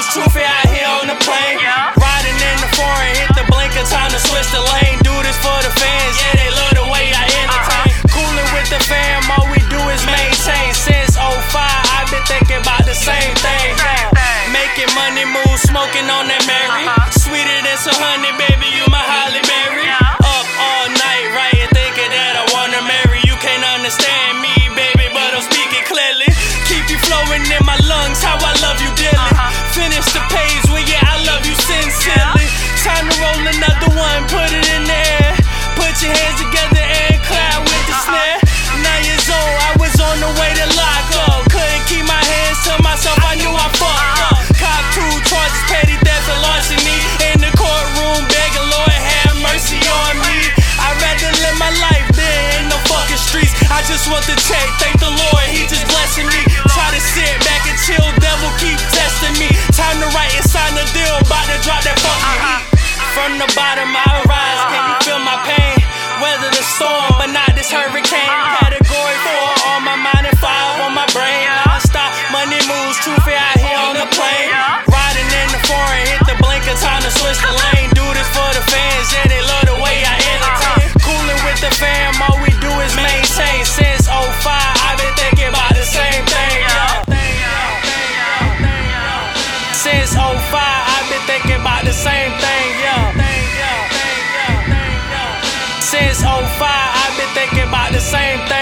moves too fair out here on the plane. Riding in the foreign, hit the blinker, time to switch the lane. Do this for the fans, yeah, they love the way I entertain. Uh-huh. Cooling with the fam, all we do is maintain. Since 05, I've been thinking about the same thing. Yeah. Making money move, smoking on that Mary. Uh-huh. Sweeter than some honey, baby, you my Halle Berry. Up all night, writing, thinking that I wanna marry. You can't understand me, baby, but I'm speaking clearly. Keep you flowing in my lungs, how I love you dearly. Finish the page, well, yeah, I love you sincerely. Time to roll another one, put it in the air. Put your hands together and clap with the uh-huh. snare. Nine years old, I was on the way to lock up. Couldn't keep my hands to myself, I knew I fucked up. Uh-huh. Cop two charges, petty theft and larceny. In the courtroom, begging Lord have mercy on me. I'd rather live my life than in no fucking streets. I just want the check, thank same thing, yeah. Since 05, I've been thinking about the same thing,